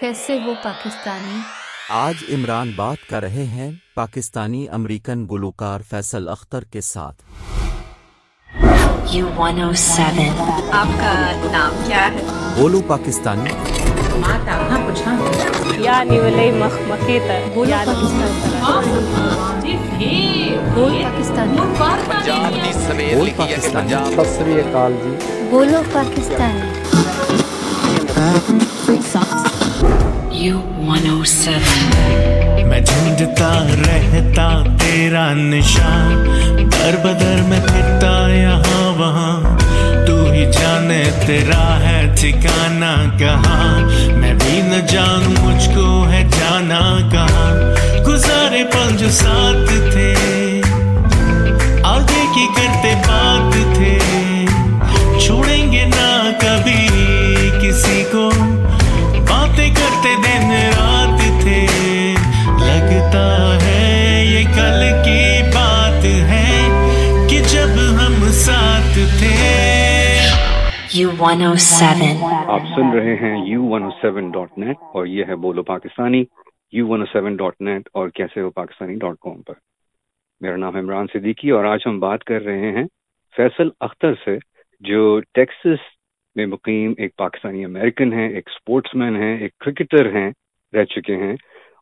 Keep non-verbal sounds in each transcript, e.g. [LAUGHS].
کیسے ہو پاکستانی؟ آج عمران بات کر رہے ہیں پاکستانی امریکن گلوکار فیصل اختر کے ساتھ۔ آپ کا نام کیا ہے؟ بولو پاکستانی۔ بول پاکستانی۔ بولو پاکستانی۔ میں جھنڈتا رہتا تیرا نشان، در بدر میں پھرتا یہاں وہاں۔ تو ہی جانے تیرا ہے ٹھکانا کہاں۔ میں بھی نہ جان مجھ کو ہے جانا کہاں۔ گزارے پنج ساتھ تھے۔ آگے کی کرتے بات تھے۔ چھوڑیں گے نہ کبھی۔ U107. آپ سن رہے ہیں U one O seven dot net اور یہ ہے بولو Pakistani U one O seven dot net اور کیسے ہو پاکستانی ڈاٹ کام پر میرا نام عمران صدیقی اور آج ہم بات کر رہے ہیں فیصل اختر سے، جو ٹیکسس میں مقیم ایک پاکستانی امریکن ہیں، ایک اسپورٹس مین ہیں، ایک کرکٹر ہیں، رہ چکے ہیں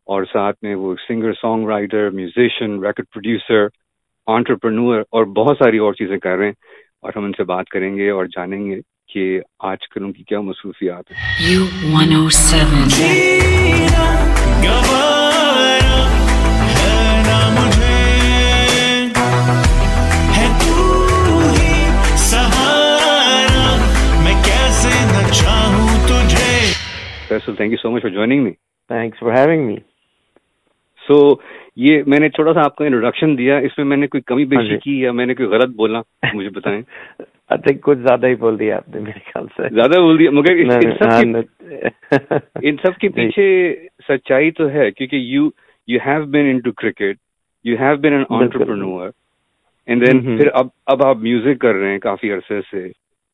اور ساتھ میں وہ singer songwriter musician record producer entrepreneur اور بہت ساری اور چیزیں کر رہے ہیں اور ہم ان سے بات کریں گے اور جانیں گے کہ آج کل ان کی کیا مصروفیات ہیں U107. جینا گوارا ہے نا مجھے ہے تو ہی سہارا میں کیسے نہ چاہوں تجھے Faisal thank you so much for joining me Thanks for having me. So یہ میں نے تھوڑا سا آپ کو انٹروڈکشن دیا اس میں میں نے کوئی کمی ہاں بیشی جی۔ کی یا میں نے کوئی غلط بولا مجھے بتائیں [LAUGHS] I think کچھ زیادہ ہی بول دیا آپ نے میرے خیال سے زیادہ بول دیا مگر ان سب کے۔ پیچھے سچائی تو ہے کیونکہ you you have been into cricket you have been an. Entrepreneur and then. پھر اب اب آپ میوزک کر رہے ہیں کافی عرصے سے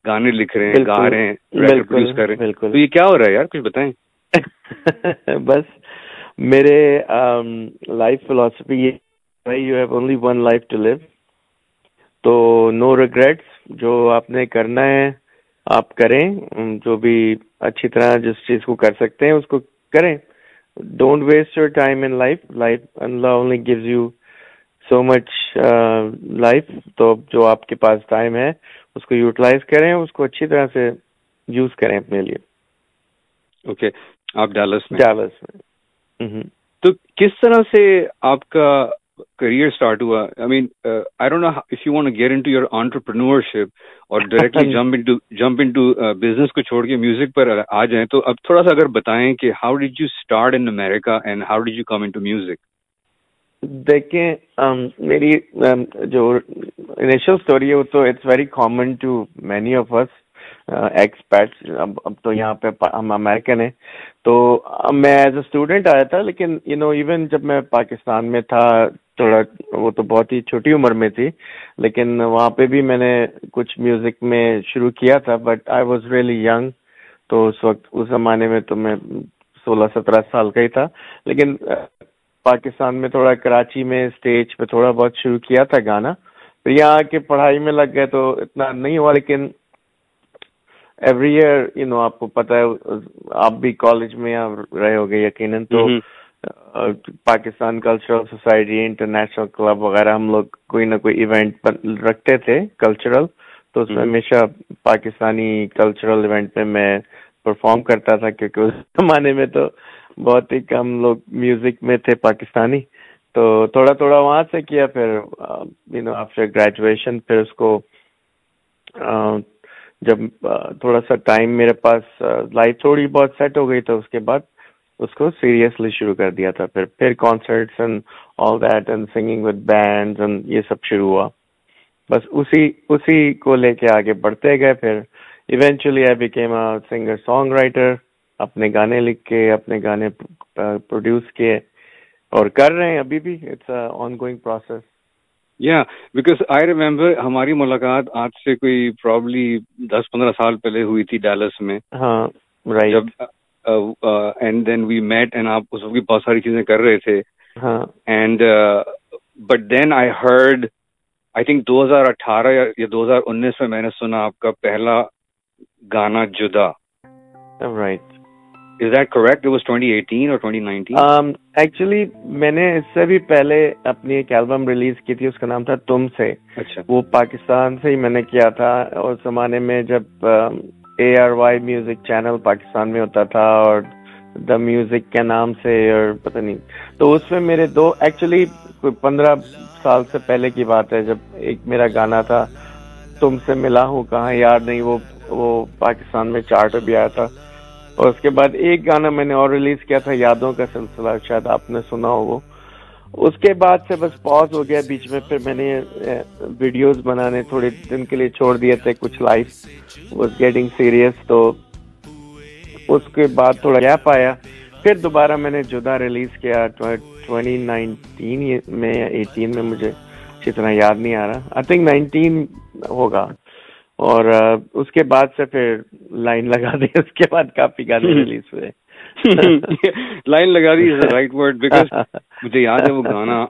گانے لکھ رہے ہیں گا رہے ہیں پروڈیوس کر رہے ہیں۔ تو یہ کیا ہو رہا ہے یار کچھ بتائیں بس میرے لائف فلاسفی یہ you have only one life to live تو نو ریگریٹس جو آپ نے کرنا ہے آپ کریں جو بھی اچھی طرح جس چیز کو کر سکتے ہیں اس کو کریں۔ Don't waste your time in life life Allah only gives you so much life تو جو آپ کے پاس ٹائم ہے اس کو یوٹیلائز کریں اس کو اچھی طرح سے یوز کریں اپنے لیے۔ اوکے آپ ڈالس میں ڈالس میں۔ تو کس طرح سے آپ کا کریئر اسٹارٹ ہوا I mean I don't know if you want get into your entrepreneurship اور directly jump into jump into business کو چھوڑ کے میوزک پر آ جائیں تو اب تھوڑا سا اگر بتائیں کہ how did you start in America and how did you come into music دیکھیں ام، میری ام، جو انیشل اسٹوری ہے وہ تو it's very common to many of us expats اب تو یہاں پہ ہم امیرکن ہیں تو میں ایز اے اسٹوڈنٹ آیا تھا لیکن یو نو ایون جب میں پاکستان میں تھا تھوڑا وہ تو بہت ہی چھوٹی عمر میں تھی، لیکن وہاں پہ بھی میں نے کچھ میوزک میں شروع کیا تھا but I was really young تو اس وقت، اس زمانے میں تو میں سولہ سترہ سال کا ہی تھا، لیکن پاکستان میں تھوڑا کراچی میں اسٹیج پہ تھوڑا بہت شروع کیا تھا گانا، پھر یہاں آ کے پڑھائی میں لگ گئے تو اتنا نہیں ہوا، لیکن ایوری ایئر یو نو آپ کو پتہ ہے، آپ بھی کالج میں رہے ہو گئے یقیناً، تو Pakistan cultural society international club وغیرہ ہم لوگ کوئی نہ کوئی ایونٹ رکھتے تھے کلچرل تو اس میں ہمیشہ پاکستانی کلچرل ایونٹ میں میں پرفارم کرتا تھا کیونکہ اس زمانے میں تو بہت ہی کم لوگ میوزک میں تھے پاکستانی۔ تو تھوڑا تھوڑا وہاں سے کیا پھر یو نو آفٹر گریجویشن پھر اس کو جب تھوڑا سا ٹائم میرے پاس لائف تھوڑی بہت سیٹ ہو گئی تو اس کے بعد اس کو سیریسلی شروع کر دیا تھا۔ پھر پھر concerts and all that and singing with bands and یہ سب شروع ہوا۔ بس اسی اسی کو لے کے آگے بڑھتے گئے۔ پھر eventually I became a singer songwriter اپنے گانے لکھ کے اپنے گانے پروڈیوس کیے اور کر رہے ہیں۔ ابھی بھی اٹس آن گوئنگ پروسیس یا بیکاز آئی ریمبر ہماری ملاقات آج سے کوئی پرابلی دس پندرہ سال پہلے ہوئی تھی ڈیلس میں۔ ہاں رائٹ جب and then we met and آپ اس وقت بہت ساری چیزیں کر رہے تھے. And but then I heard I think دو ہزار اٹھارہ یا دو ہزار انیس میں میں نے سنا آپ کا پہلا گانا جدا. Right is that correct was twenty eighteen اور ٹوئنٹی نائنٹین ایکچولی Um, میں نے اس سے بھی پہلے اپنی ایک البم ریلیز کی تھی اس کا نام تھا تم سے. اچھا. وہ پاکستان سے ہی میں نے کیا تھا اور اس زمانے میں جب A R Y music channel Pakistan میں ہوتا تھا اور دا میوزک کے نام سے اور پتہ نہیں۔ تو اس میں میرے دو ایکچولی کوئی پندرہ سال سے پہلے کی بات ہے، جب ایک میرا گانا تھا، تم سے ملا ہوں کہاں؟ یاد نہیں، وہ وہ پاکستان میں چارٹ بھی آیا تھا۔ اور اس کے بعد ایک گانا میں نے اور ریلیز کیا تھا، یادوں کا سلسلہ، شاید آپ نے سنا ہو وہ۔ اس کے بعد سے بس پاز ہو گیا بیچ میں پھر میں نے ویڈیوز بنانے تھوڑے دن کے لیے چھوڑ دیے تھے کچھ لائف واز گیٹنگ سیریس تو اس کے بعد تھوڑا گیپ آیا۔ پھر دوبارہ میں نے جدا ریلیز کیا ٹوینٹی نائنٹین میں یا ایٹین میں مجھے اچھی طرح یاد نہیں آ رہا۔ آئی تھنک نائنٹین ہوگا۔ اور اس کے بعد سے پھر لائن لگا دی اس کے بعد کافی گانے [LAUGHS] ریلیز ہوئے۔ لائن لگا دی از رائٹ ورڈ بیکاز مجھے یاد ہے وہ گانا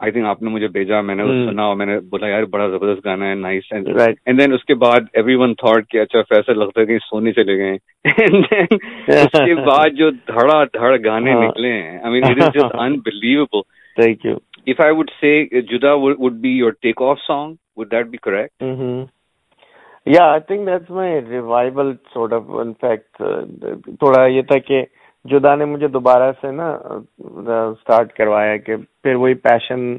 آئی تھنک آپ نے مجھے بھیجا میں نے سنا اور میں نے بولا یار بڑا زبردست گانا ہے نائس اینڈ دین اس کے بعد ایوری ون تھاٹ کہ اچھا فیصل لگتا ہے کہ سونے چلے گئے [LAUGHS] اس کے [LAUGHS] بعد جو دھڑا دھڑ گانے نکلے ہیں I mean it is just unbelievable thank you if I would say Juda would, would be your takeoff song, would that be correct? Mm-hmm. Yeah, I think that's my revival sort of. In fact, تھوڑا یہ تھا کہ جدا نے مجھے دوبارہ سے نا اسٹارٹ کروایا کہ پھر وہی پیشن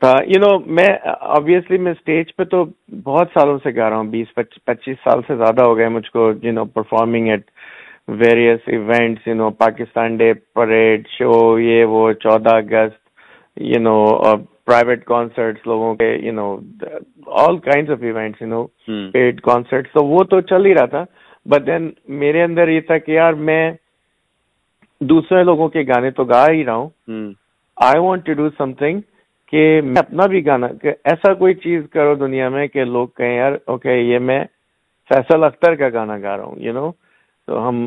تھا۔ یو نو میں آبویسلی میں اسٹیج پہ تو بہت سالوں سے گا رہا ہوں بیس پچیس سال سے زیادہ ہو گئے مجھ کو you know performing at various events you know Pakistan day parade show یہ وہ چودہ اگست یو نو پرائیویٹ کانسرٹس لوگوں کے you know all kind of events you know paid concerts تو وہ تو چل ہی رہا تھا۔ بٹ دین میرے اندر یہ تھا کہ یار میں دوسرے لوگوں کے گانے تو گا ہی رہا ہوں۔ I want to do something کہ میں اپنا بھی گانا کہ ایسا کوئی چیز کرو دنیا میں کہ لوگ کہیں یار اوکے یہ میں فیصل اختر کا گانا گا رہا ہوں یو نو تو ہم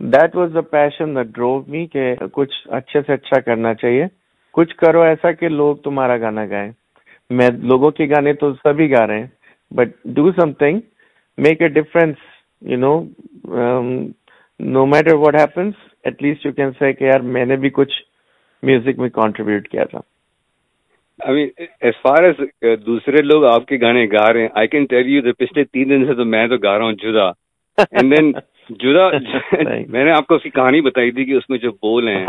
دیٹ واز دا پیشن دا ڈرو می کہ کچھ اچھے سے اچھا کرنا چاہیے۔ کچھ کرو ایسا کہ لوگ تمہارا گانا گائیں۔ میں لوگوں کے گانے تو سبھی گا رہے ہیں but do something make a difference you know no matter what happens at least you can say کہ یار میں نے بھی کچھ میوزک میں کانٹریبیوٹ کیا تھا ایز فار ایز دوسرے لوگ آپ کے گانے گا رہے ہیں آئی کین ٹیل یو پچھلے تین دن سے تو میں تو گا رہا ہوں جدا اینڈ دین جدا میں نے آپ کو اس کی کہانی بتائی تھی کہ اس میں جو بول ہیں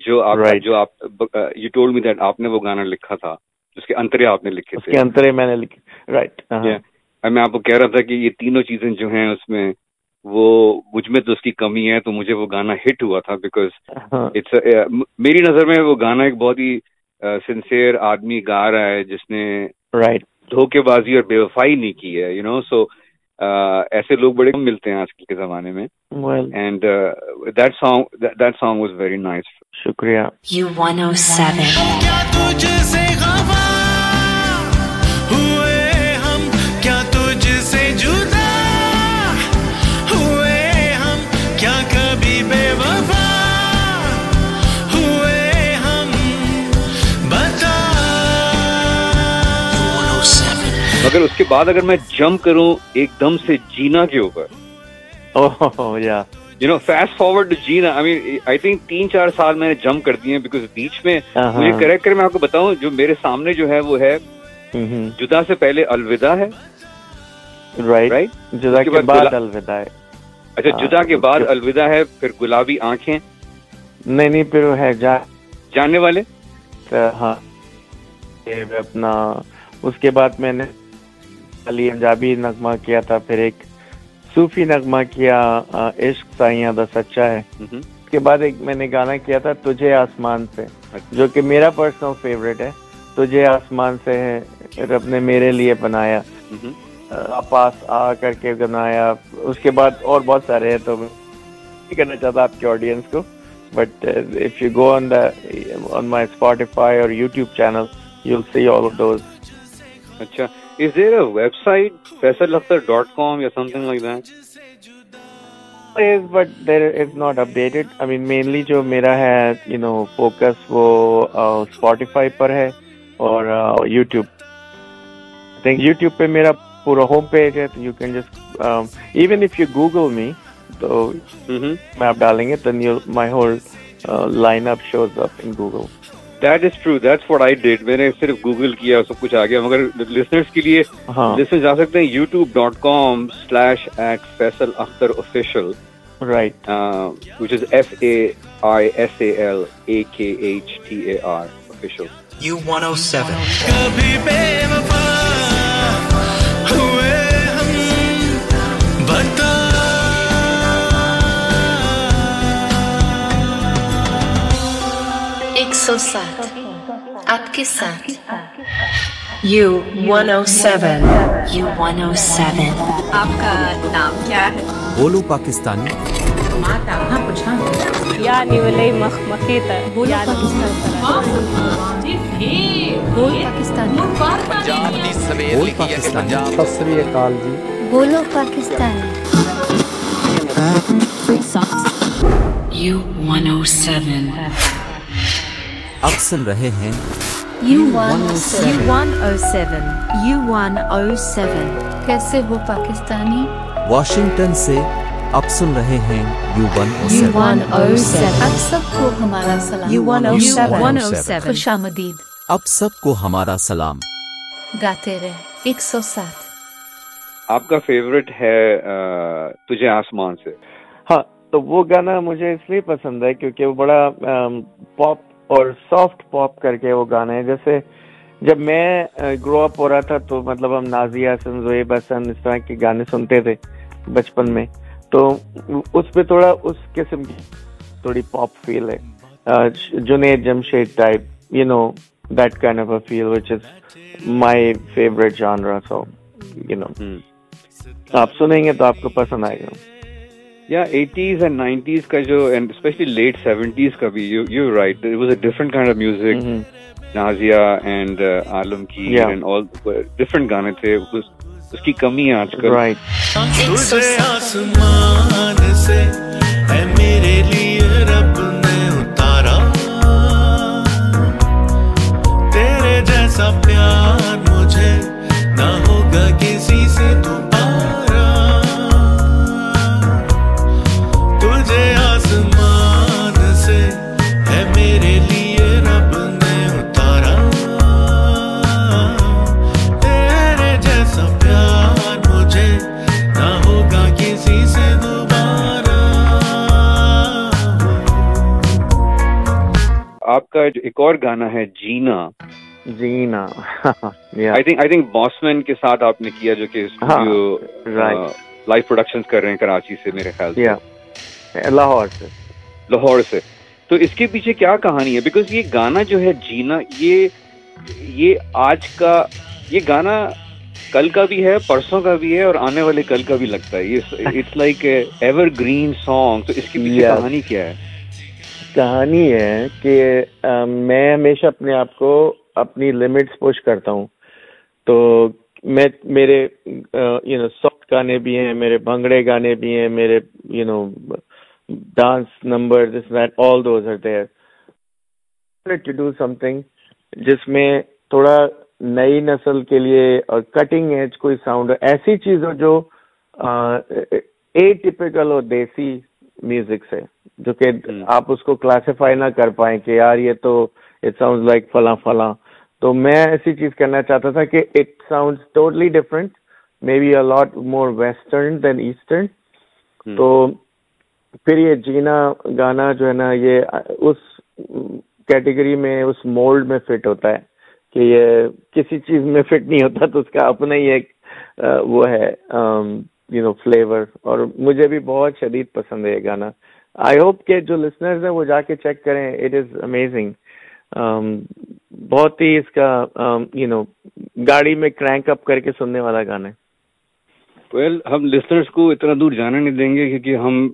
جو آپ جو آپ یو ٹولڈ می دیٹ آپ نے وہ گانا لکھا تھا اس کے انترے آپ نے لکھے تھے انترے میں نے لکھے رائٹ میں آپ کو کہہ رہا تھا کہ یہ تینوں چیزیں جو ہیں اس میں وہ مجھ میں تو اس کی کمی ہے تو مجھے وہ گانا ہٹ ہوا تھا بیکاز اٹس میری نظر میں وہ گانا ایک بہت ہی سنسیئر آدمی گا رہا ہے جس نے رائٹ دھوکے بازی اور بے وفائی نہیں کی ہے یو نو سو ایسے لوگ بڑے کم ملتے ہیں آج کل کے زمانے میں۔ And that song that song was very nice شکریہ۔ مگر اس کے بعد اگر میں جمپ کروں ایک دم سے جینا کے اوپر۔ یو نو فاسٹ فارورڈ جینا آئی مین آئی تھنک تین چار سال میں نے جمپ کر دیے بیکاز بیچ میں مجھے کریکٹ کر میں آپ کو بتاؤں جو میرے سامنے جو ہے وہ ہے جدا سے پہلے الوداع ہے۔ رائٹ جدا کے بعد الوداع ہے۔ اچھا جدا کے بعد الوداع ہے پھر گلابی آنکھیں۔ نہیں نہیں پھر وہ ہے جاننے والے؟ ہاں۔ اپنا اس کے بعد میں نے علی انجابی نغمہ کیا تھا پھر ایک صوفی نغمہ کیا عشق سائیاں دا سچا ہے۔ اس کے بعد ایک میں نے گانا کیا تھا تجھے آسمان سے جو کہ میرا پرسنل فیوریٹ ہے۔ تجھے آسمان سے ہے رب نے میرے لیے بنایا۔ پاس آ کر کے بنایا۔ اس کے بعد اور بہت سارے ہیں تو میں کرنا چاہتا آپ کے آڈینس کو۔ But if you go on the on my Spotify اور YouTube channel you see all of those اچھا۔ Is there a website Faisal Akhtar dot com یا something like that is but there is not updated I mean mainly جو میرا ہے you know focus وہ uh, Spotify پر ہے اور uh, YouTube I think YouTube پہ میرا پورا ہوم پیج ہے تو you can just um, even if you Google me تو میں آپ ڈالیں گے تو my whole uh, lineup shows up in Google that is true that's what I did میں نے صرف گوگل کیا سب کچھ آ گیا مگر لسنرس کے لیے لسنر جا سکتے ہیں YouTube dot com slash at Faisal Akhtar official right which is F A I S A L A K H T A R official U 107 ایک سو سات آپ کے ساتھ۔ U107 U107 آپ کا نام کیا ہے؟ بولو پاکستانی۔ يعني ولا مخمخيتا بولو يعني پاکستانی بول پاکستانی بول پاکستانی بولو پاکستانی U107 اب سن رہے ہیں یو ون U107 U107 کیسے ہو پاکستانی؟ واشنگٹن سے اب سن رہے ہیں یو ون اب سب کو ہمارا سلام۔ U107 خوش آمدید۔ اب سب کو ہمارا سلام۔ گاتے رہے۔ ایک سو سات۔ آپ کا فیوریٹ ہے تجھے آسمان سے۔ ہاں تو وہ گانا مجھے اس لیے پسند ہے کیونکہ وہ بڑا پاپ اور سافٹ پاپ کر کے وہ گانا ہے جیسے جب میں گرو اپ ہو رہا تھا تو مطلب ہم نازیہ حسن زویب حسن اس طرح کے گانے سنتے تھے بچپن میں۔ تو اس پہ تھوڑا اس قسم کی تھوڑی پاپ فیل ہے۔ Junaid Jamshed type you know that kind of a feel which is my favourite genre so you know آپ سنیں گے تو آپ کو پسند آئے گا۔ یا ایٹیز اینڈ نائنٹیز کا جو اینڈ اسپیشلی لیٹ سیونٹیز کا بھی you right was a different kind of music Nazia and Alam کی. اینڈ آل ڈفرنٹ گانے تھے اس کی کمی ہے آج کل رائٹ تجھے آسمان سے اے میرے لیے رب نے اتارا تیرے جیسا پیار مجھے نہ ہوگا کسی سے دوبارہ کا جو ایک اور گانا ہے جینا۔ جینا۔ آئی تھنک آئی تھنک باسمین کے ساتھ آپ نے کیا جو کہ ہاں،. لائف پروڈکشن کر رہے ہیں کراچی سے میرے خیال سے۔ لاہور سے۔ لاہور سے۔ تو اس کے پیچھے کیا کہانی ہے؟ بیکاز یہ گانا جو ہے جینا یہ یہ آج کا یہ گانا کل کا بھی ہے پرسوں کا بھی ہے اور آنے والے کل کا بھی لگتا ہے۔ یہ it's like evergreen song تو اس کے پیچھے. کہانی کیا ہے؟ کہانی ہے کہ میں ہمیشہ اپنے آپ کو اپنی لمٹس پوش کرتا ہوں۔ تو میں، میرے یو نو سافٹ گانے بھی ہیں، میرے بھنگڑے گانے بھی ہیں، میرے you know dance number all those are there to do something جس میں تھوڑا نئی نسل کے لیے اور کٹنگ ایج کوئی ساؤنڈ ایسی چیز ہو جو اے ٹیپیکل اور دیسی میوزک سے۔ جو کہ آپ اس کو کلاسیفائی نہ کر پائیں کہ یار یہ تو اٹ ساؤنڈ لائک فلاں فلاں۔ تو میں ایسی چیز کرنا چاہتا تھا کہ it sound totally different maybe a lot more western than eastern تو پھر یہ جینا گانا جو ہے نا یہ اس کیٹیگری میں اس مولڈ میں فٹ ہوتا ہے کہ یہ کسی چیز میں فٹ نہیں ہوتا تو اس کا اپنا ہی ایک وہ ہے یو نو فلیور اور مجھے بھی بہت شدید پسند ہے یہ گانا۔ آئی ہوپ کہ جو لسنرز ہیں وہ جا کے چیک کریں اٹ از امیزنگ بہت ہی اس کا یو نو گاڑی میں کرینک اپ کر کے سننے والا گانا ہے۔ ویل ہم لسنرس کو اتنا دور جانے نہیں دیں گے کیونکہ ہم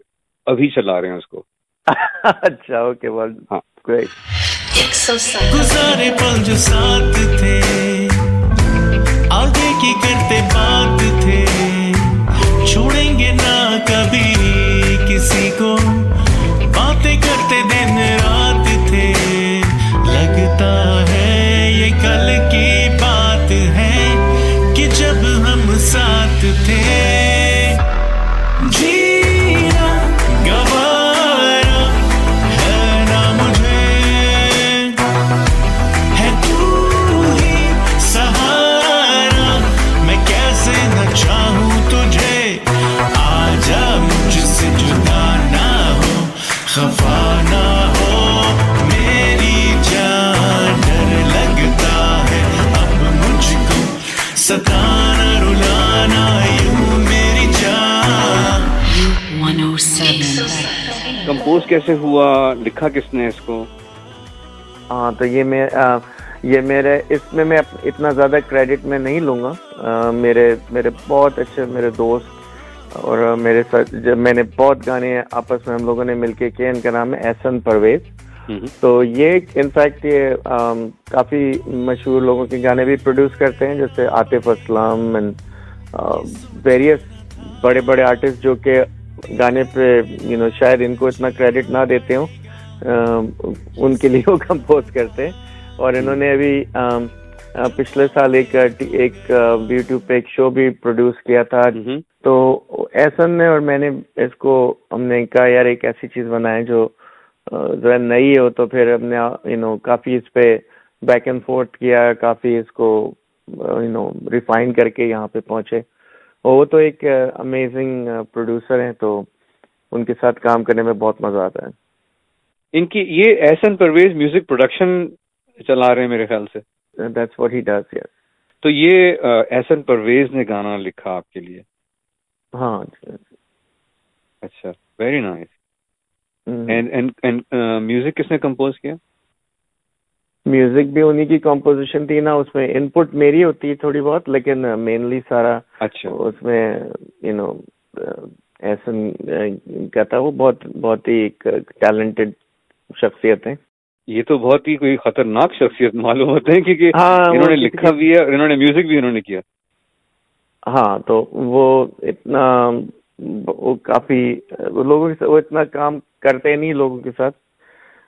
ابھی چلا رہے ہیں اس کو۔ [LAUGHS] اچھا اوکے ہاں۔ سات گزارے پل جو ساتھ تھے۔ کمپوز کیسے ہوا؟ لکھا کس نے اس کو؟ ہاں تو یہ میں یہ میرے اس میں میں اتنا زیادہ کریڈٹ میں نہیں لوں گا۔ میرے میرے بہت اچھے میرے دوست اور میرے ساتھ جب میں نے بہت گانے آپس میں ہم لوگوں نے مل کے کیے ان کا نام ہے احسن پرویز۔ تو یہ انفیکٹ یہ کافی مشہور لوگوں کے گانے بھی پروڈیوس کرتے ہیں جیسے عاطف اسلم اینڈ ویریس بڑے بڑے آرٹسٹ جو کہ گانے پہ یو نو شاید ان کو اتنا کریڈٹ نہ دیتے ہوں ان کے لیے وہ کمپوز کرتے ہیں۔ اور انہوں نے ابھی پچھلے سال ایک ایک یوٹیوب پہ ایک شو بھی پروڈیوس کیا تھا۔ تو احسن نے اور میں نے اس کو ہم نے کہا یار ایک ایسی چیز بنائے جو ہے نئی ہو۔ تو پھر ہم نے یو نو کافی اس پہ بیک اینڈ فورتھ کیا کافی اس کو یو نو ریفائن کر کے یہاں پہ پہنچے۔ وہ تو ایک امیزنگ پروڈیوسر ہیں تو ان کے ساتھ کام کرنے میں بہت مزہ آتا ہے۔ ان کی یہ احسن پرویز میوزک پروڈکشن چلا رہے ہیں میرے خیال سے۔ That's what he does yes تو یہ احسن پرویز نے گانا لکھا آپ کے لیے۔ ہاں اچھا ویری نائس۔ میوزک کس نے کمپوز کیا؟ میوزک بھی انہی کی کمپوزیشن تھی نا اس میں ان پٹ میری ہوتی ہے تھوڑی بہت لیکن مینلی سارا اچھا۔ اس میں یو نو ایسا کیا تھا وہ بہت بہت ہی ٹیلنٹڈ شخصیت ہیں۔ یہ تو بہت ہی کوئی خطرناک شخصیت معلوم ہوتے ہیں کیونکہ ہاں، انہوں نے لکھا بھی ہے اور انہوں نے میوزک بھی انہوں نے کیا۔ ہاں تو وہ اتنا وہ کافی لوگوں کے ساتھ وہ اتنا کام کرتے نہیں لوگوں کے ساتھ۔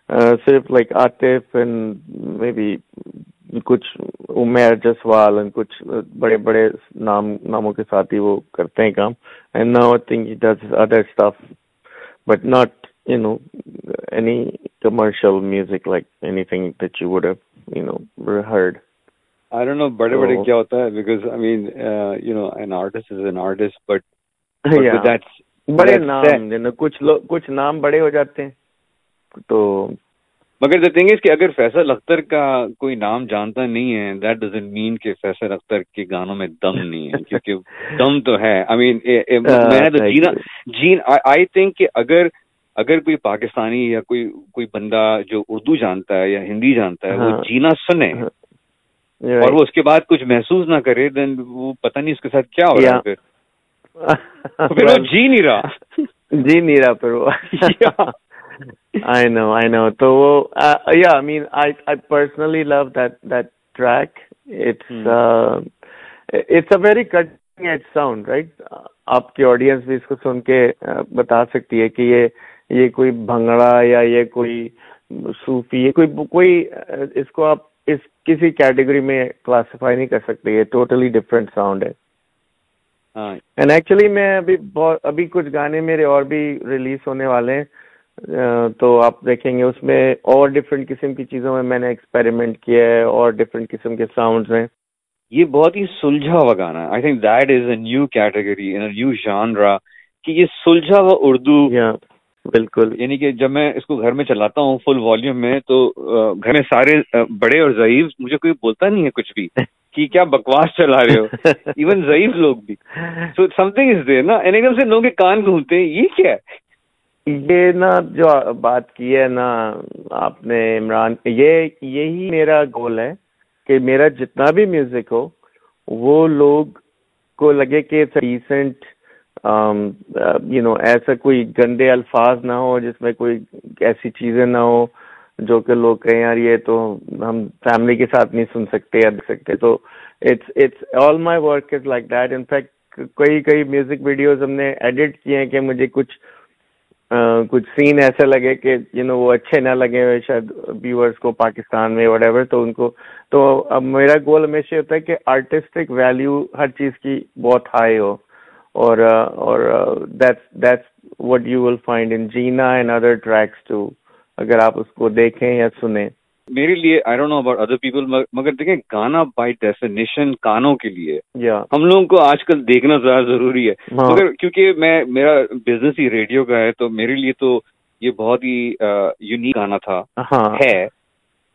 صرف لائک عاطف مے بی کچھ عمیر جسوال and کچھ بڑے بڑے نام ناموں کے ساتھ ہی وہ کرتے ہیں کام and now I think does other stuff but not you know any commercial music like anything that you would you know heard I don't know بڑے بڑے کیا ہوتا ہے because I mean you know an artist is an artist but Yeah. بڑے that's نام that. جن کچھ کچھ نام بڑے ہو جاتے ہیں تو مگر دا تھنگ از کہ اگر فیصل اختر کا کوئی نام جانتا نہیں ہے دیٹ ڈزنٹ مین کہ فیصل اختر کے گانوں میں دم نہیں ہے کیونکہ دم تو ہے۔ آئی مین میں تو جینا. جین آئی تھنک کہ اگر اگر کوئی پاکستانی یا کوئی کوئی بندہ جو اردو جانتا ہے یا ہندی جانتا ہے وہ ہاں. جینا سنے۔ You're اور. وہ اس کے بعد کچھ محسوس نہ کرے دین وہ پتہ نہیں اس کے ساتھ کیا ہو رہا ہے [LAUGHS] پھر۔ وہ جی نہیں رہا۔ [LAUGHS] جی نہیں رہا پھر وہ۔ [LAUGHS] آئی نو آئی نو تو وہ یا I mean I I personally love that that track it's it's a very cutting edge sound right آپ کی آڈینس بھی اس کو سن کے بتا سکتی ہے کہ یہ یہ کوئی بھنگڑا یا یہ کوئی صوفی یہ کوئی کوئی اس کو آپ اس کسی کیٹیگری میں کلاسیفائی نہیں کر سکتے یہ ٹوٹلی ڈفرینٹ ساؤنڈ ہے اینڈ ایکچولی میں ابھی ابھی کچھ گانے میرے اور بھی ریلیز ہونے والے ہیں تو آپ دیکھیں گے اس میں اور ڈفرینٹ قسم کی چیزوں میں میں نے ایکسپیریمنٹ کیا ہے اور ڈفرینٹ قسم کے ساؤنڈز ہیں۔ یہ بہت ہی سلجھا ہوا گانا I think that is a new category new genre کہ یہ سلجھا ہوا اردو بالکل۔ یعنی کہ جب میں اس کو گھر میں چلاتا ہوں فل والیوم میں تو گھر میں سارے بڑے اور ضعیف مجھے کوئی بولتا نہیں ہے کچھ بھی کہ کیا بکواس چلا رہے ہو۔ [LAUGHS] ایون ضعیف لوگ بھی۔ سو سم تھنگ از دیر نا ایک دم سے لوگوں کے کان گھومتے ہیں یہ کیا ہے؟ یہ نا جو بات کی ہے نا، آپ نے عمران، یہ، یہی میرا گول ہے کہ میرا جتنا بھی میوزک ہو، وہ لوگ کو لگے کہ ریسنٹ یو نو ایسا کوئی گندے الفاظ نہ ہو جس میں کوئی ایسی چیزیں نہ ہو جو کہ لوگ کہیں یار یہ تو ہم فیملی کے ساتھ نہیں سن سکتے یا دیکھ سکتے۔ تو it's it's all my work is like that in fact کئی کئی میوزک ویڈیوز ہم نے ایڈٹ کیے ہیں کہ مجھے کچھ کچھ سین ایسے لگے کہ یو نو وہ اچھے نہ لگے ہوئے، شاید ویورس کو پاکستان میں وٹ ایور تو ان کو، تو اب میرا گول ہمیشہ ہوتا ہے کہ آرٹسٹک ویلیو ہر چیز کی بہت ہائی ہو۔ اور اور that's that's what you will find in Jeena and other treks to اگر آپ اس کو دیکھیں یا سنیں۔ میرے لیے I don't know about other people مگر دیکھیں گانا بائی ڈیفینیشن کانوں کے لیے ہم لوگوں کو آج کل دیکھنا زیادہ ضروری ہے۔ ہاں۔ مگر کیونکہ میں میرا بزنس ہی ریڈیو کا ہے تو میرے لیے تو یہ بہت ہی یونیک گانا تھا۔ ہاں۔ ہے۔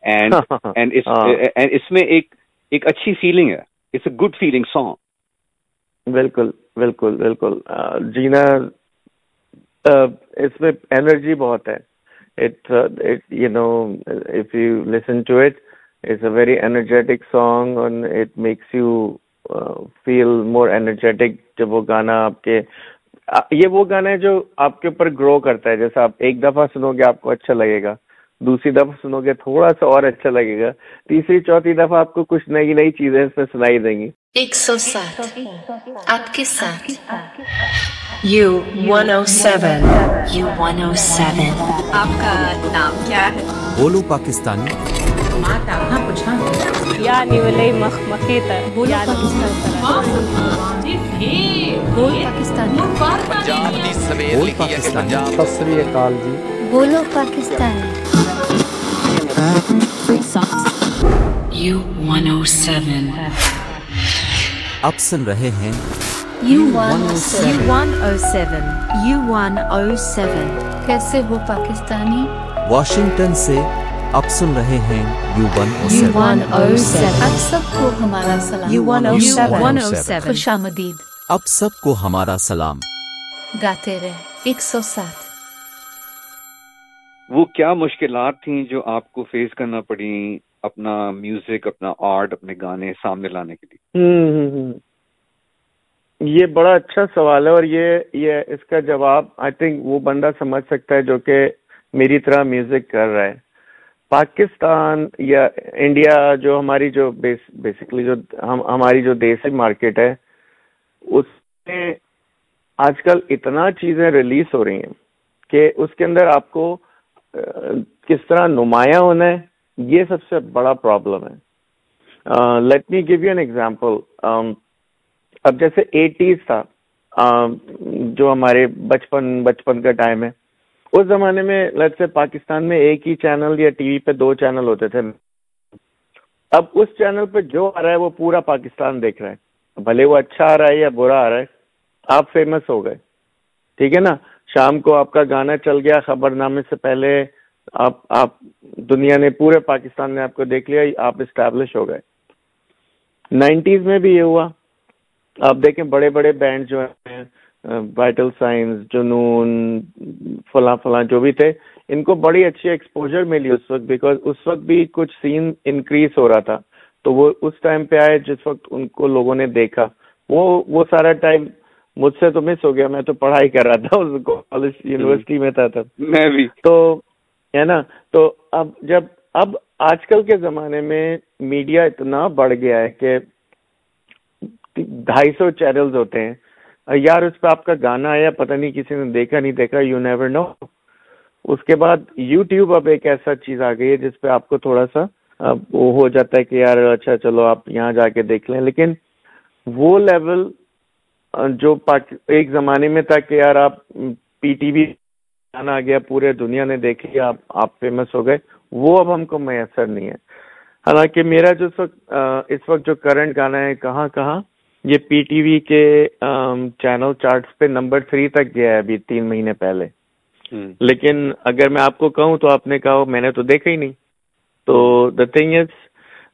اینڈ اینڈ اس ہاں۔ اس میں ایک ایک اچھی فیلنگ ہے۔ It's a good feeling song بالکل بالکل بالکل۔ جینا اس میں انرجی بہت ہے۔ It you know if you listen to it it's a very energetic song اور it makes you feel more energetic جب وہ گانا آپ کے یہ وہ گانا ہے جو آپ کے اوپر گرو کرتا ہے جیسے آپ ایک دفعہ سنو گے آپ کو اچھا لگے گا دوسری دفعہ سنو گے تھوڑا سا اور اچھا لگے گا تیسری چوتھی دفعہ آپ کو کچھ نئی نئی چیزیں اس میں سنائی دیں گی ایک سو سات۔ آپ کے ساتھ۔ U one O seven. U one O seven. آپ کا نام کیا ہے؟ بولو پاکستانی۔ يعني ولا مخمخيتا بولو پاکستانی بول پاکستانی پاکستانی بولو Pakistani U one O seven. اب سن رہے ہیں۔ U one U one O seven. U one O seven. کیسے ہو پاکستانی؟ واشنگٹن سے اب سن رہے ہیں۔ U one O U seven. One O seven. آپ سب کو ہمارا سلام۔ U one O You seven one O 107. Seven. خوش آمدید۔ اب سب کو ہمارا سلام۔ گاتے رہے۔ ایک سو سات۔ وہ کیا مشکلات تھیں جو آپ کو فیس کرنا پڑی اپنا میوزک اپنا آرٹ اپنے گانے سامنے لانے کے لیے۔ ہوں، ہوں، ہوں۔ یہ بڑا اچھا سوال ہے اور یہ یہ اس کا جواب آئی تھنک وہ بندہ سمجھ سکتا ہے جو کہ میری طرح میوزک کر رہا ہے۔ پاکستان یا انڈیا جو ہماری جو بیسکلی جو ہم ہماری جو دیسی مارکیٹ ہے اس میں آج کل اتنا چیزیں ریلیز ہو رہی ہیں کہ اس کے اندر آپ کو کس طرح نمایاں ہونا ہے۔ یہ سب سے بڑا پرابلم ہے۔ Let me give you an example اب جیسے ایٹیز تھا۔ جو ہمارے بچپن بچپن کا ٹائم ہے۔ اس زمانے میں لیٹ سے پاکستان میں ایک ہی چینل یا ٹی وی پہ دو چینل ہوتے تھے۔ اب اس چینل پہ جو آ رہا ہے وہ پورا پاکستان دیکھ رہا ہے۔ بھلے وہ اچھا آ رہا ہے یا برا آ رہا ہے، آپ فیمس ہو گئے۔ ٹھیک ہے نا؟ شام کو آپ کا گانا چل گیا خبر نامے سے پہلے آپ آپ دنیا نے پورے پاکستان نے آپ کو دیکھ لیا آپ اسٹیبلش ہو گئے۔ نائنٹیز میں بھی یہ ہوا۔ آپ دیکھیں بڑے بڑے بینڈ جو ہیں وائٹل سائنس جنون فلاں فلاں جو بھی تھے ان کو بڑی اچھی ایکسپوجر ملی اس وقت بیکاز اس وقت بھی کچھ سین انکریز ہو رہا تھا۔ تو وہ اس ٹائم پہ آئے جس وقت ان کو لوگوں نے دیکھا۔ وہ وہ سارا ٹائم مجھ سے تو مس ہو گیا میں تو پڑھائی کر رہا تھا اس کالج یونیورسٹی میں تھا تب۔ میں بھی۔ تو ہے نا؟ تو اب جب اب آج کل کے زمانے میں میڈیا اتنا بڑھ گیا ہے کہ ڈھائی سو چینلز ہوتے ہیں۔ یار، اس پہ آپ کا گانا آیا، پتہ نہیں کسی نے دیکھا نہیں دیکھا یو نیور نو اس کے بعد یوٹیوب اب ایک ایسا چیز آ گئی ہے جس پہ آپ کو تھوڑا سا وہ ہو جاتا ہے کہ یار اچھا چلو آپ یہاں جا کے دیکھ لیں۔ لیکن وہ لیول جو ایک زمانے میں تھا کہ یار، آپ پی ٹی وی آ گیا پورے دنیا نے دیکھی آپ آپ فیمس ہو گئے۔ وہ اب ہم کو میسر نہیں ہے۔ حالانکہ میرا جو اس وقت اس وقت جو کرنٹ گانا ہے کہاں کہاں یہ پی ٹی وی کے چینل چارٹس پہ نمبر تھری تک گیا ہے ابھی تین مہینے پہلے۔ لیکن اگر میں آپ کو کہوں تو آپ نے کہا میں نے تو دیکھا ہی نہیں۔ تو دا تھنگ از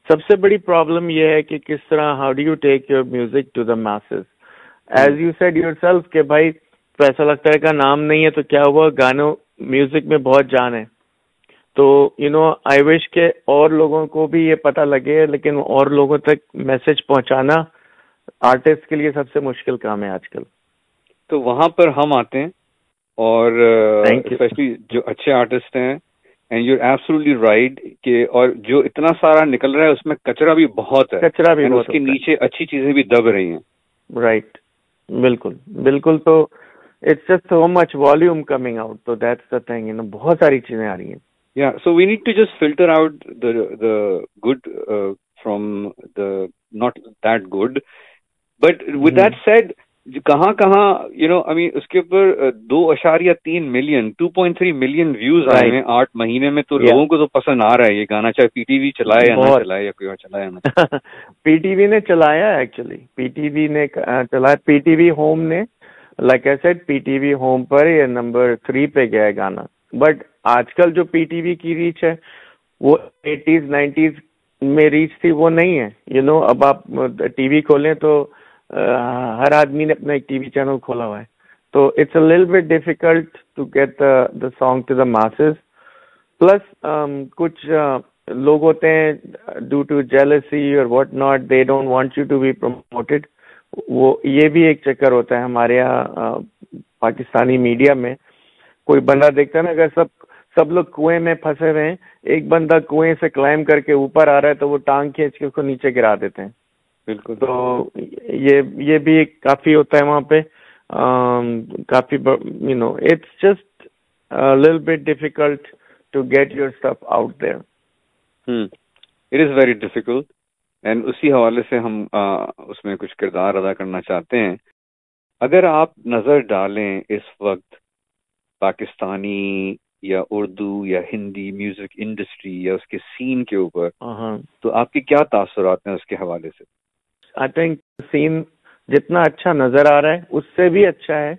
سب سے بڑی پرابلم یہ ہے کہ کس طرح how do you take your music to the masses as you said yourself کہ بھائی فیصل اختر کا نام نہیں ہے تو کیا ہوا؟ گانوں میوزک میں بہت جان ہے۔ تو یو نو آئی وش کہ اور لوگوں کو بھی یہ پتہ لگے لیکن اور لوگوں تک میسج پہنچانا آرٹسٹ کے لیے سب سے مشکل کام ہے آج کل۔ تو وہاں پر ہم آتے ہیں اور. اسپیشلی جو اچھے آرٹسٹ ہیں اینڈ یو ایبسولوٹلی رائٹ کہ اور جو اتنا سارا نکل رہا ہے اس میں کچرا بھی بہت ہے۔ کچرا بھی اس کے ہے۔ نیچے اچھی چیزیں بھی دب رہی ہیں۔ رائٹ بالکل۔ بالکل تو it's just so much volume coming out تو that's the thing you know بہت ساری چیزیں آ رہی ہیں یا so we need to just filter out the good from the not that good but with that said کہاں کہاں یو نو مین اس کے اوپر uh, دو اشاریہ تین million two point three million views آئے. ہیں آٹھ مہینے میں تو Yeah. لوگوں کو تو پسند آ رہا ہے یہ گانا چاہے پی ٹی وی چلائے یا نہ. چلائے یا کوئی اور چلائے نہ پی ٹی وی نے چلایا ایکچولی پی ٹی وی نے چلایا پی ٹی وی ہوم نے like I said P T V home پر یہ نمبر تھری پہ گیا ہے گانا بٹ آج کل جو پی ٹی وی کی ریچ ہے وہ ایٹیز نائنٹیز میں ریچ تھی وہ نہیں ہے یو نو اب آپ ٹی وی کھولیں تو ہر آدمی نے اپنا ایک ٹی وی چینل کھولا ہوا ہے تو it's a Lal bit difficult to get the song to the masses plus کچھ لوگ ہوتے ہیں ڈیو ٹو جیلسی اور what not they don't want you to be promoted وہ یہ بھی ایک چکر ہوتا ہے ہمارے یہاں پاکستانی میڈیا میں۔ کوئی بندہ دیکھتا ہے نا اگر سب سب لوگ کنویں میں پھنسے ہوئے ہیں ایک بندہ کنویں سے کلائم کر کے اوپر آ رہا ہے تو وہ ٹانگ کھینچ کے اس کو نیچے گرا دیتے ہیں۔ بالکل۔ تو یہ یہ بھی کافی ہوتا ہے وہاں پہ۔ کافی you know it's just Lal bit difficult to get your stuff out there it is very difficult and اسی حوالے سے ہم اس میں کچھ کردار ادا کرنا چاہتے ہیں۔ اگر آپ نظر ڈالیں اس وقت پاکستانی یا اردو یا ہندی میوزک انڈسٹری یا اس کے سین کے اوپر تو آپ کے کیا تاثرات ہیں اس کے حوالے سے؟ آئی تھنک سین جتنا اچھا نظر آ رہا ہے اس سے بھی اچھا ہے۔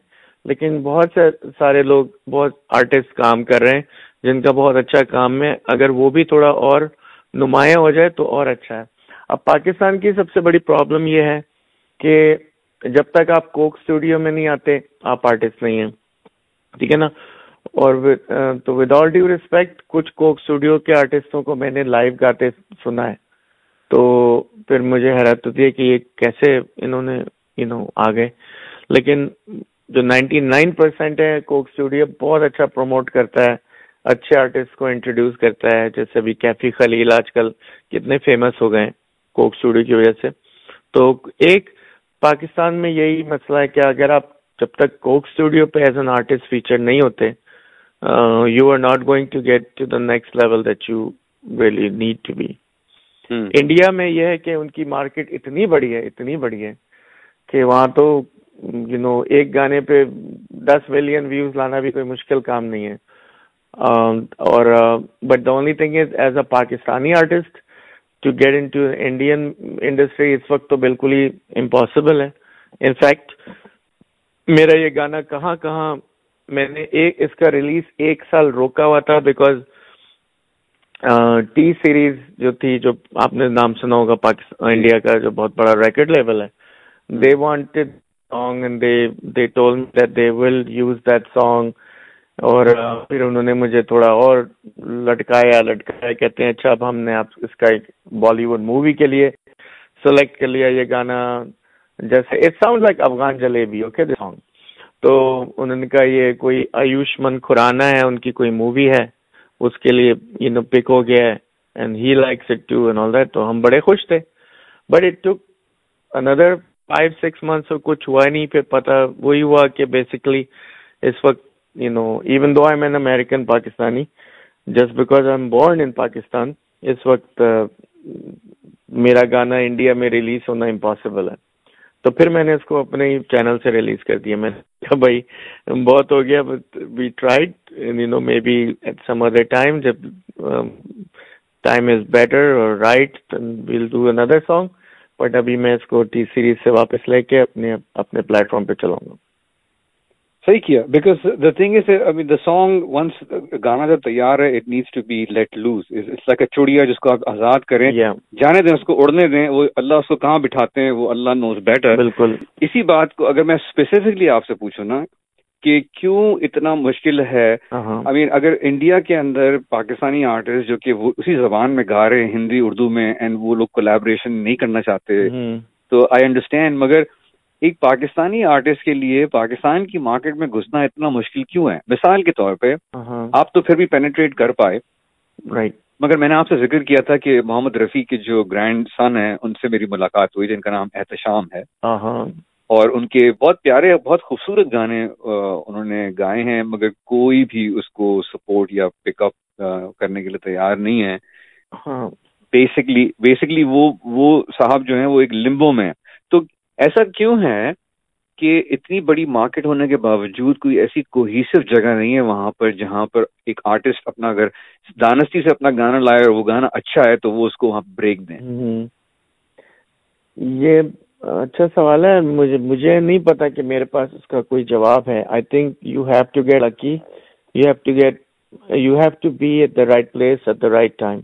لیکن بہت سے سارے لوگ بہت آرٹسٹ کام کر رہے ہیں جن کا بہت اچھا کام ہے۔ اگر وہ بھی تھوڑا اور نمایاں ہو جائے تو اور اچھا ہے۔ اب پاکستان کی سب سے بڑی پرابلم یہ ہے کہ جب تک آپ کوک اسٹوڈیو میں نہیں آتے، آپ آرٹسٹ نہیں ہیں۔ ٹھیک ہے نا؟ اور تو ود آل ڈیو ریسپیکٹ کچھ کوک اسٹوڈیو کے آرٹسٹوں کو میں نے لائیو گاتے سنا ہے۔ تو پھر مجھے حیرت ہوتی ہے کہ یہ کیسے انہوں نے یو نو آ گئے۔ لیکن جو نائنٹی نائن پرسینٹ ہے کوک اسٹوڈیو بہت اچھا پروموٹ کرتا ہے۔ اچھے آرٹسٹ کو انٹروڈیوس کرتا ہے، جیسے ابھی کیفی خلیل آج کل کتنے فیمس ہو گئے ہیں۔ کوک اسٹوڈیو کی وجہ سے۔ تو ایک پاکستان میں یہی مسئلہ ہے کہ اگر آپ جب تک کوک اسٹوڈیو پہ ایز این آرٹسٹ فیچر نہیں ہوتے you are not going to get to the next level that you really need to be India میں یہ ہے کہ ان کی مارکیٹ اتنی بڑی ہے اتنی بڑی ہے کہ وہاں تو یو نو ایک گانے پہ دس ملین ویوز لانا بھی کوئی مشکل کام نہیں ہے۔ اور but the only thing is as a Pakistani artist to get into Indian industry اس وقت تو بالکل ہی امپاسبل ہے۔ انفیکٹ میرا یہ گانا کہاں کہاں میں نے ایک اس کا ریلیز ایک سال روکا ہوا تھا بیکاز ٹی سیریز جو تھی، جو آپ نے نام سنا ہوگا پاکستان انڈیا کا جو بہت بڑا ریکڈ لیول ہے۔ They wanted song and they they told that they will use that song اور پھر انہوں نے مجھے تھوڑا اور لٹکایا لٹکایا، کہتے ہیں اچھا اب ہم نے آپ اس کا ایک بالی ووڈ مووی کے لیے سلیکٹ کر لیا یہ گانا، جیسے it sound like Afghan jalebi okay song تو انہوں نے کہا، یہ کوئی آیوشمن کھرانا ہے، ان کی کوئی مووی ہے، اس کے لیے یو نو پک ہو گیا ہے and he likes it too and all that تو ہم بڑے خوش تھے۔ بٹ اٹ ٹک اندر فائیو سکس منتھس کچھ ہوا نہیں، پھر پتا وہی ہوا کہ بیسکلی اس وقت you know even though I mean American Pakistani just because I am born in Pakistan اس وقت uh, میرا گانا انڈیا میں ریلیز ہونا امپاسبل ہے۔ تو پھر میں نے اس کو اپنے چینل سے ریلیز کر دیا۔ میں نے کہا بھائی، بہت ہو گیا we tried you know maybe at some other time جب ٹائم از بیٹر اور right we'll do another song but ابھی میں اس کو ٹی سیریز سے واپس لے کے اپنے اپنے پلیٹ فارم پہ چلاؤں گا۔ صحیح کیا۔ Because the thing is the song once گانا جب تیار ہے it needs to be let loose it's like a چڑیا جس کو آپ آزاد کریں جانے دیں اس کو اڑنے دیں وہ اللہ اس کو کہاں بٹھاتے ہیں وہ اللہ نوز بیٹر بالکل۔ اسی بات کو اگر میں اسپیسیفکلی آپ سے پوچھوں نا کہ کیوں اتنا مشکل ہے؟ آئی مین اگر انڈیا کے اندر پاکستانی آرٹسٹ جو کہ وہ اسی زبان میں گا رہے ہیں ہندی اردو میں اینڈ وہ لوگ کولیبریشن نہیں کرنا چاہتے تو آئی انڈرسٹینڈ مگر ایک پاکستانی آرٹسٹ کے لیے پاکستان کی مارکیٹ میں گھسنا اتنا مشکل کیوں ہے؟ مثال کے طور پہ آپ تو پھر بھی پینیٹریٹ کر پائے۔ رائٹ مگر میں نے آپ سے ذکر کیا تھا کہ محمد رفیع کے جو گرینڈ سن ہیں ان سے میری ملاقات ہوئی جن کا نام احتشام ہے۔ اور ان کے بہت پیارے بہت خوبصورت گانے انہوں نے گائے ہیں مگر کوئی بھی اس کو سپورٹ یا پک اپ کرنے کے لیے تیار نہیں ہے۔ بیسکلی بیسکلی وہ وہ صاحب جو ہیں وہ ایک لمبو میں ایسا کیوں ہے کہ اتنی بڑی مارکیٹ ہونے کے باوجود کوئی ایسی کوہیسو جگہ نہیں ہے وہاں پر جہاں پر ایک آرٹسٹ اپنا اگر دانستی سے اپنا گانا لائے اور وہ گانا اچھا ہے تو وہ اس کو وہاں بریک دیں۔ یہ اچھا سوال ہے۔ مجھے مجھے نہیں پتا کہ میرے پاس اس کا کوئی جواب ہے۔ I think you have to get اکی you have to get you have to be at the right place at the right time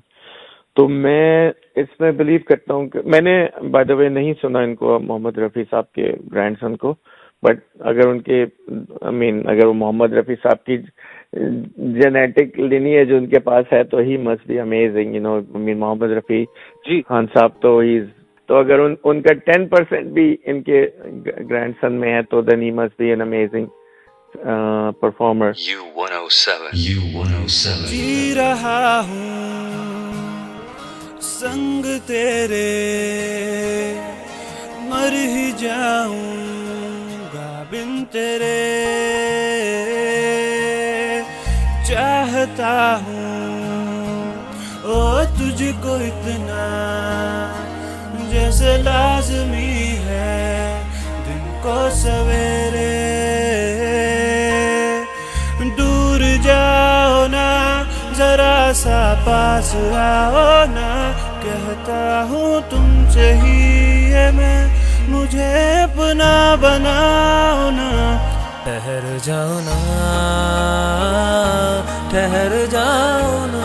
تو میں اس میں بلیو کرتا ہوں کہ میں نے بائی دا وے نہیں سنا ان کو محمد رفیع صاحب کے گرینڈ سن کو بٹ اگر ان کے آئی مین اگر وہ محمد رفیع صاحب کی جینیٹک لینی ہے جو ان کے پاس ہے تو he must be amazing you know man Mohammed Rafi ji. Khan Sahab تو ہی تو اگر ان ان کا ٹین پرسینٹ بھی ان کے گرینڈ سن میں ہے تو then he must be an amazing performer جی رہا ہوں۔ سنگ تیرے، مر ہی جاؤں گا بن تیرے۔ چاہتا ہوں، او تجھ کو اتنا جیسے لازمی ہے دن کو سویرے۔ پاس آؤ نا کہتا ہوں تم سے ہی ہے میں مجھے اپنا بناؤ نا ٹہر جاؤ نا ٹھہر جاؤ نا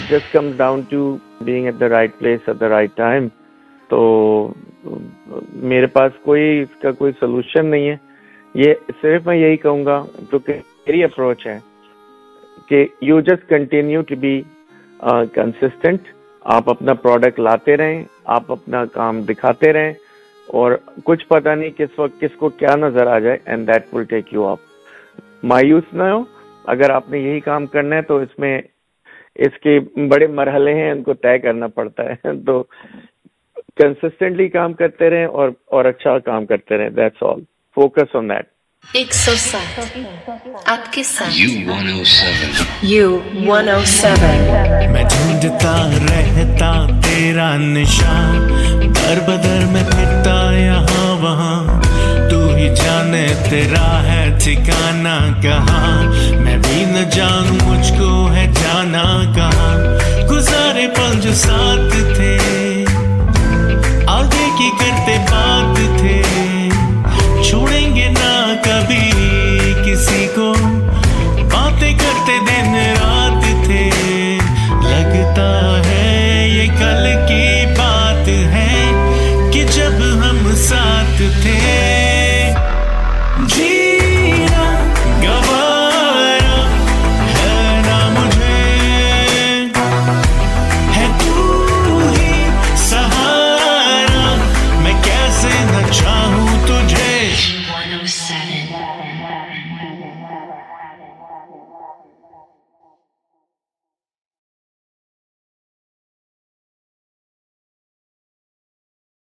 it just comes down to being at the right place at the right time تو میرے پاس کوئی اس کا کوئی سولوشن نہیں ہے. یہ صرف میں یہی کہوں گا کیونکہ میری اپروچ ہے کہ you just continue to be consistent آپ اپنا پروڈکٹ لاتے رہیں، آپ اپنا کام دکھاتے رہیں اور کچھ پتہ نہیں کس وقت کس کو کیا نظر آ جائے and that will take you آپ مایوس نہ ہو. اگر آپ نے یہی کام کرنا ہے تو اس میں اس کے بڑے مرحلے ہیں ان کو طے کرنا پڑتا ہے۔ تو کنسسٹنٹلی کام کرتے رہیں اور اور اچھا کام کرتے رہیں۔ That's all focus on that ایک سو سات آپ کے ساتھ۔ یو ون او سیون میں ڈھونڈتا رہتا تیرا نشان۔ در بدر میں پھرتا یہاں وہاں۔ جانے تیرا ہے ٹھکانا کہاں؟ میں بھی نہ جانوں مجھ کو ہے جانا کہاں؟ گزارے پل جو ساتھ تھے، آگے کی کرتے بات تھے، چھوڑیں گے نہ کبھی۔